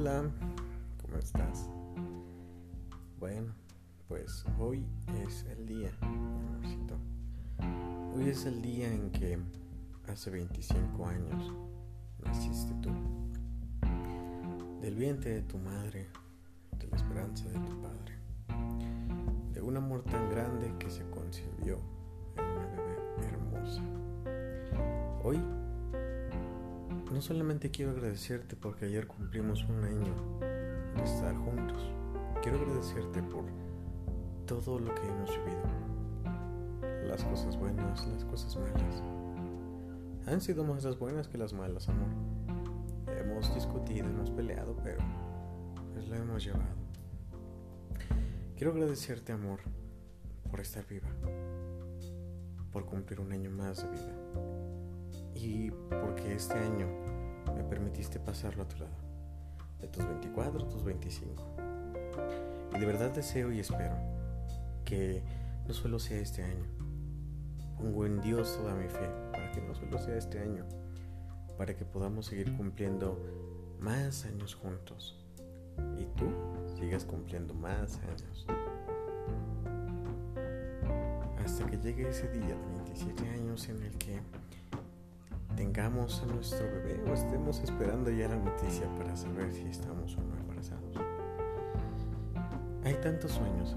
Hola, ¿cómo estás? Bueno, pues hoy es el día, amorcito. Hoy es el día en que hace 25 años naciste tú. Del vientre de tu madre, de la esperanza de tu padre. De un amor tan grande que se concibió en una bebé hermosa. Hoy no solamente quiero agradecerte porque ayer cumplimos un año de estar juntos, quiero agradecerte por todo lo que hemos vivido. Las cosas buenas, las cosas malas. Han sido más las buenas que las malas, amor. Hemos discutido, hemos peleado, pero pues lo hemos llevado. Quiero agradecerte, amor, por estar viva, por cumplir un año más de vida y porque este año me permitiste pasarlo a tu lado, de tus 24 a tus 25. Y de verdad deseo y espero que no solo sea este año. Pongo en Dios toda mi fe para que no solo sea este año, para que podamos seguir cumpliendo más años juntos y tú sigas cumpliendo más años. Hasta que llegue ese día de 27 años en el que tengamos a nuestro bebé o estemos esperando ya la noticia para saber si estamos o no embarazados. Hay tantos sueños,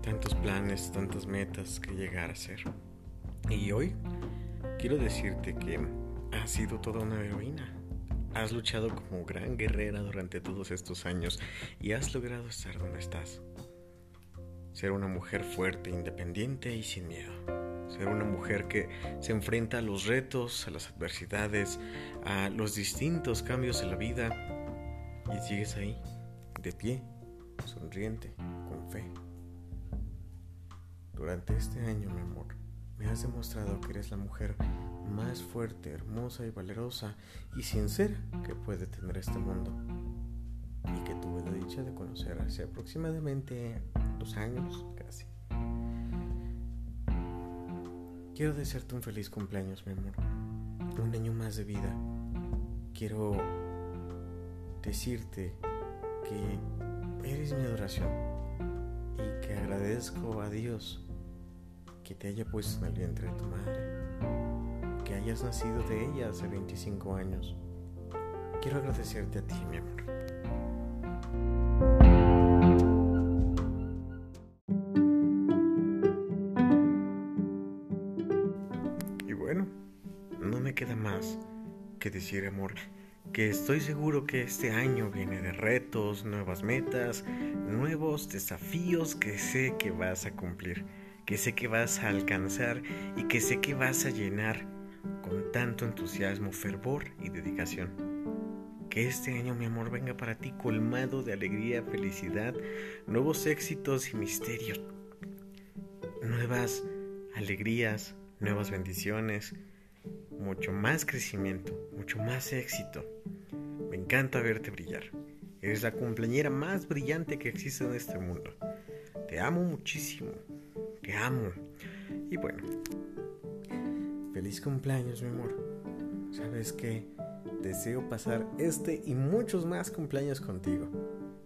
tantos planes, tantas metas que llegar a ser. Y hoy quiero decirte que has sido toda una heroína. Has luchado como gran guerrera durante todos estos años y has logrado estar donde estás. Ser una mujer fuerte, independiente y sin miedo ser una mujer que se enfrenta a los retos, a las adversidades, a los distintos cambios en la vida y sigues ahí, de pie, sonriente, con fe. Durante este año, mi amor, me has demostrado que eres la mujer más fuerte, hermosa y valerosa y sincera que puede tener este mundo. Y que tuve la dicha de conocer hace aproximadamente dos años, casi. Quiero desearte un feliz cumpleaños, mi amor. Un año más de vida. Quiero decirte que eres mi adoración y que agradezco a Dios que te haya puesto en el vientre de tu madre, que hayas nacido de ella hace 25 años. Quiero agradecerte a ti, mi amor. Decir, amor, que estoy seguro que este año viene de retos, nuevas metas, nuevos desafíos que sé que vas a cumplir, que sé que vas a alcanzar y que sé que vas a llenar con tanto entusiasmo, fervor y dedicación. Que este año, mi amor, venga para ti colmado de alegría, felicidad, nuevos éxitos y misterios, nuevas alegrías, nuevas bendiciones, mucho más crecimiento, mucho más éxito. Me encanta verte brillar. Eres la cumpleañera más brillante que existe en este mundo. Te amo muchísimo. Te amo. Y bueno, feliz cumpleaños, mi amor. ¿Sabes qué? Deseo pasar este y muchos más cumpleaños contigo.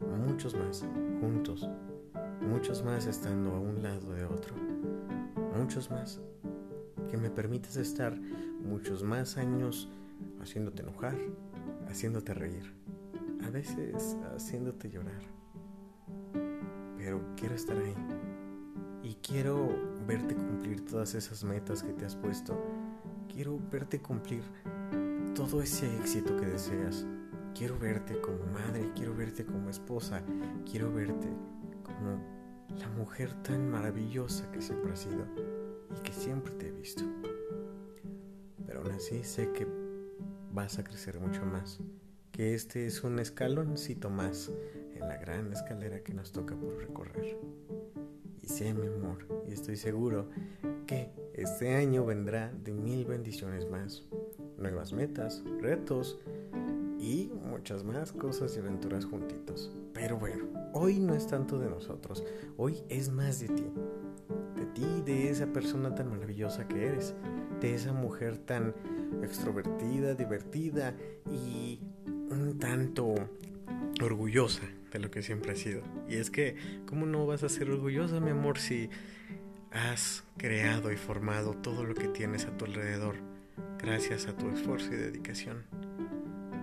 Muchos más, juntos. Muchos más estando a un lado de otro. Muchos más que me permites estar muchos más años haciéndote enojar, haciéndote reír, a veces haciéndote llorar. Pero quiero estar ahí y quiero verte cumplir todas esas metas que te has puesto. Quiero verte cumplir todo ese éxito que deseas. Quiero verte como madre, quiero verte como esposa, quiero verte como la mujer tan maravillosa que siempre has sido y que siempre te he visto. Pero aún así sé que vas a crecer mucho más, que este es un escaloncito más en la gran escalera que nos toca por recorrer. Y sé, mi amor, y estoy seguro que este año vendrá de mil bendiciones más, nuevas metas, retos y muchas más cosas y aventuras juntitos. Pero bueno, hoy no es tanto de nosotros, hoy es más de ti de esa persona tan maravillosa que eres, de esa mujer tan extrovertida, divertida y un tanto orgullosa de lo que siempre has sido. Y es que, ¿cómo no vas a ser orgullosa, mi amor, si has creado y formado todo lo que tienes a tu alrededor gracias a tu esfuerzo y dedicación?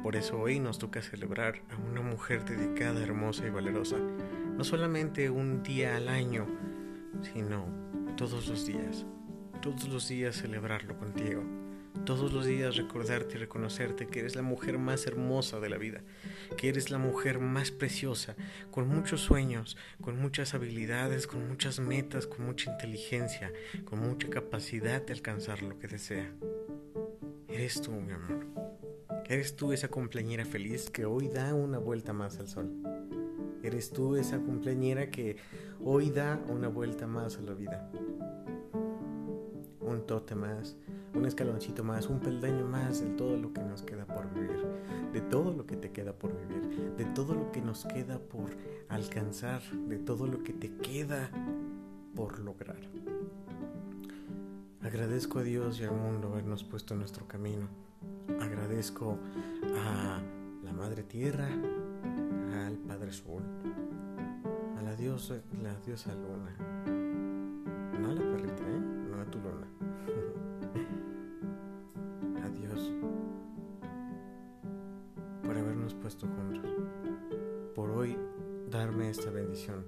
Por eso hoy nos toca celebrar a una mujer dedicada, hermosa y valerosa, no solamente un día al año, sino todos los días, todos los días celebrarlo contigo todos los días recordarte y reconocerte que eres la mujer más hermosa de la vida, que eres la mujer más preciosa, con muchos sueños, con muchas habilidades, con muchas metas, con mucha inteligencia, con mucha capacidad de alcanzar lo que desea. Eres tú, mi amor. Eres tú esa cumpleañera feliz que hoy da una vuelta más al sol. Eres tú esa cumpleañera que hoy da una vuelta más a la vida. Un tote más, un escaloncito más, un peldaño más de todo lo que nos queda por vivir, de todo lo que te queda por vivir, de todo lo que nos queda por alcanzar, de todo lo que te queda por lograr. Agradezco a Dios y al mundo habernos puesto en nuestro camino. Agradezco a la Madre Tierra, al Padre Sol, a la diosa, la diosa Luna. Esta bendición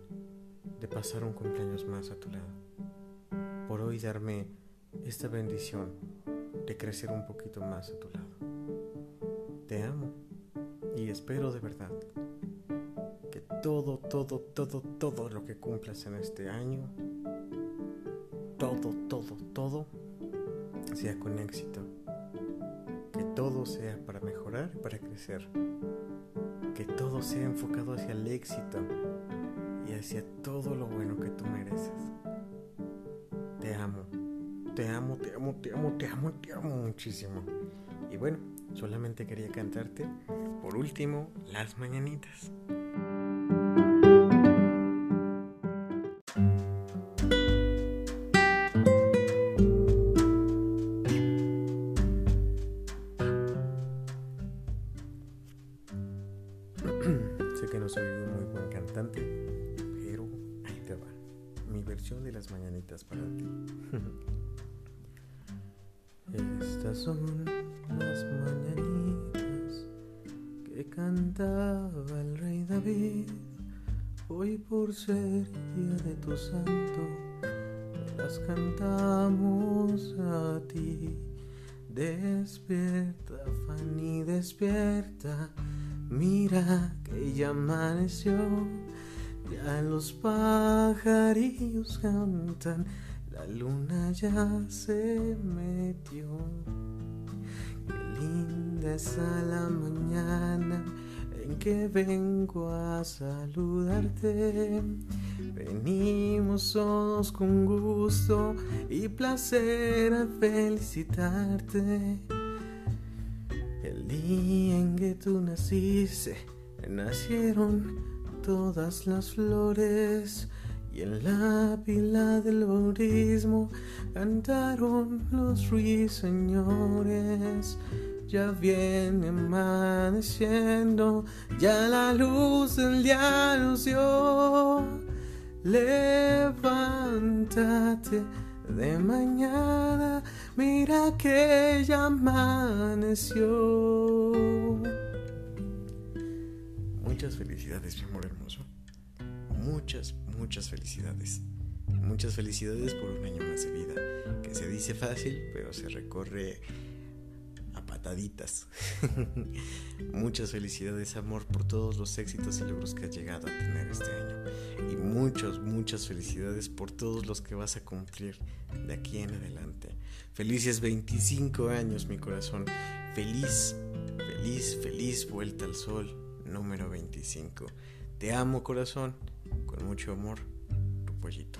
de pasar un cumpleaños más a tu lado, por hoy darme esta bendición de crecer un poquito más a tu lado. Te amo y espero de verdad que todo, todo, todo, todo lo que cumplas en este año, todo, todo, todo, sea con éxito. Que todo sea para mejorar y para crecer que todo sea enfocado hacia el éxito y hacia todo lo bueno que tú mereces. Te amo, te amo, te amo, te amo, te amo, te amo muchísimo. Y bueno, solamente quería cantarte por último las mañanitas. que no soy un muy buen cantante, Mi versión de las mañanitas para ti. Estas son las mañanitas que cantaba el rey David. Hoy por ser día de tu santo, las cantamos a ti. Despierta, Fanny, despierta Mira que ya amaneció, ya los pajarillos cantan, la luna ya se metió. Qué linda es la mañana en que vengo a saludarte. Venimos todos con gusto y placer a felicitarte el día en que tú naciste, nacieron todas las flores y en la pila del bautismo cantaron los ruiseñores. Ya viene amaneciendo, ya la luz del día nos dio. Levántate de mañana, mira que ya amaneció. Muchas felicidades, mi amor hermoso. Muchas, muchas felicidades. Muchas felicidades por un año más de vida, que se dice fácil, pero se recorre a pataditas. Muchas felicidades, amor, por todos los éxitos y logros que has llegado a tener este año. Y muchas, muchas felicidades por todos los que vas a cumplir de aquí en adelante. Felices 25 años, mi corazón. Feliz, feliz, feliz vuelta al sol número 25. Te amo, corazón. Con mucho amor, tu pollito.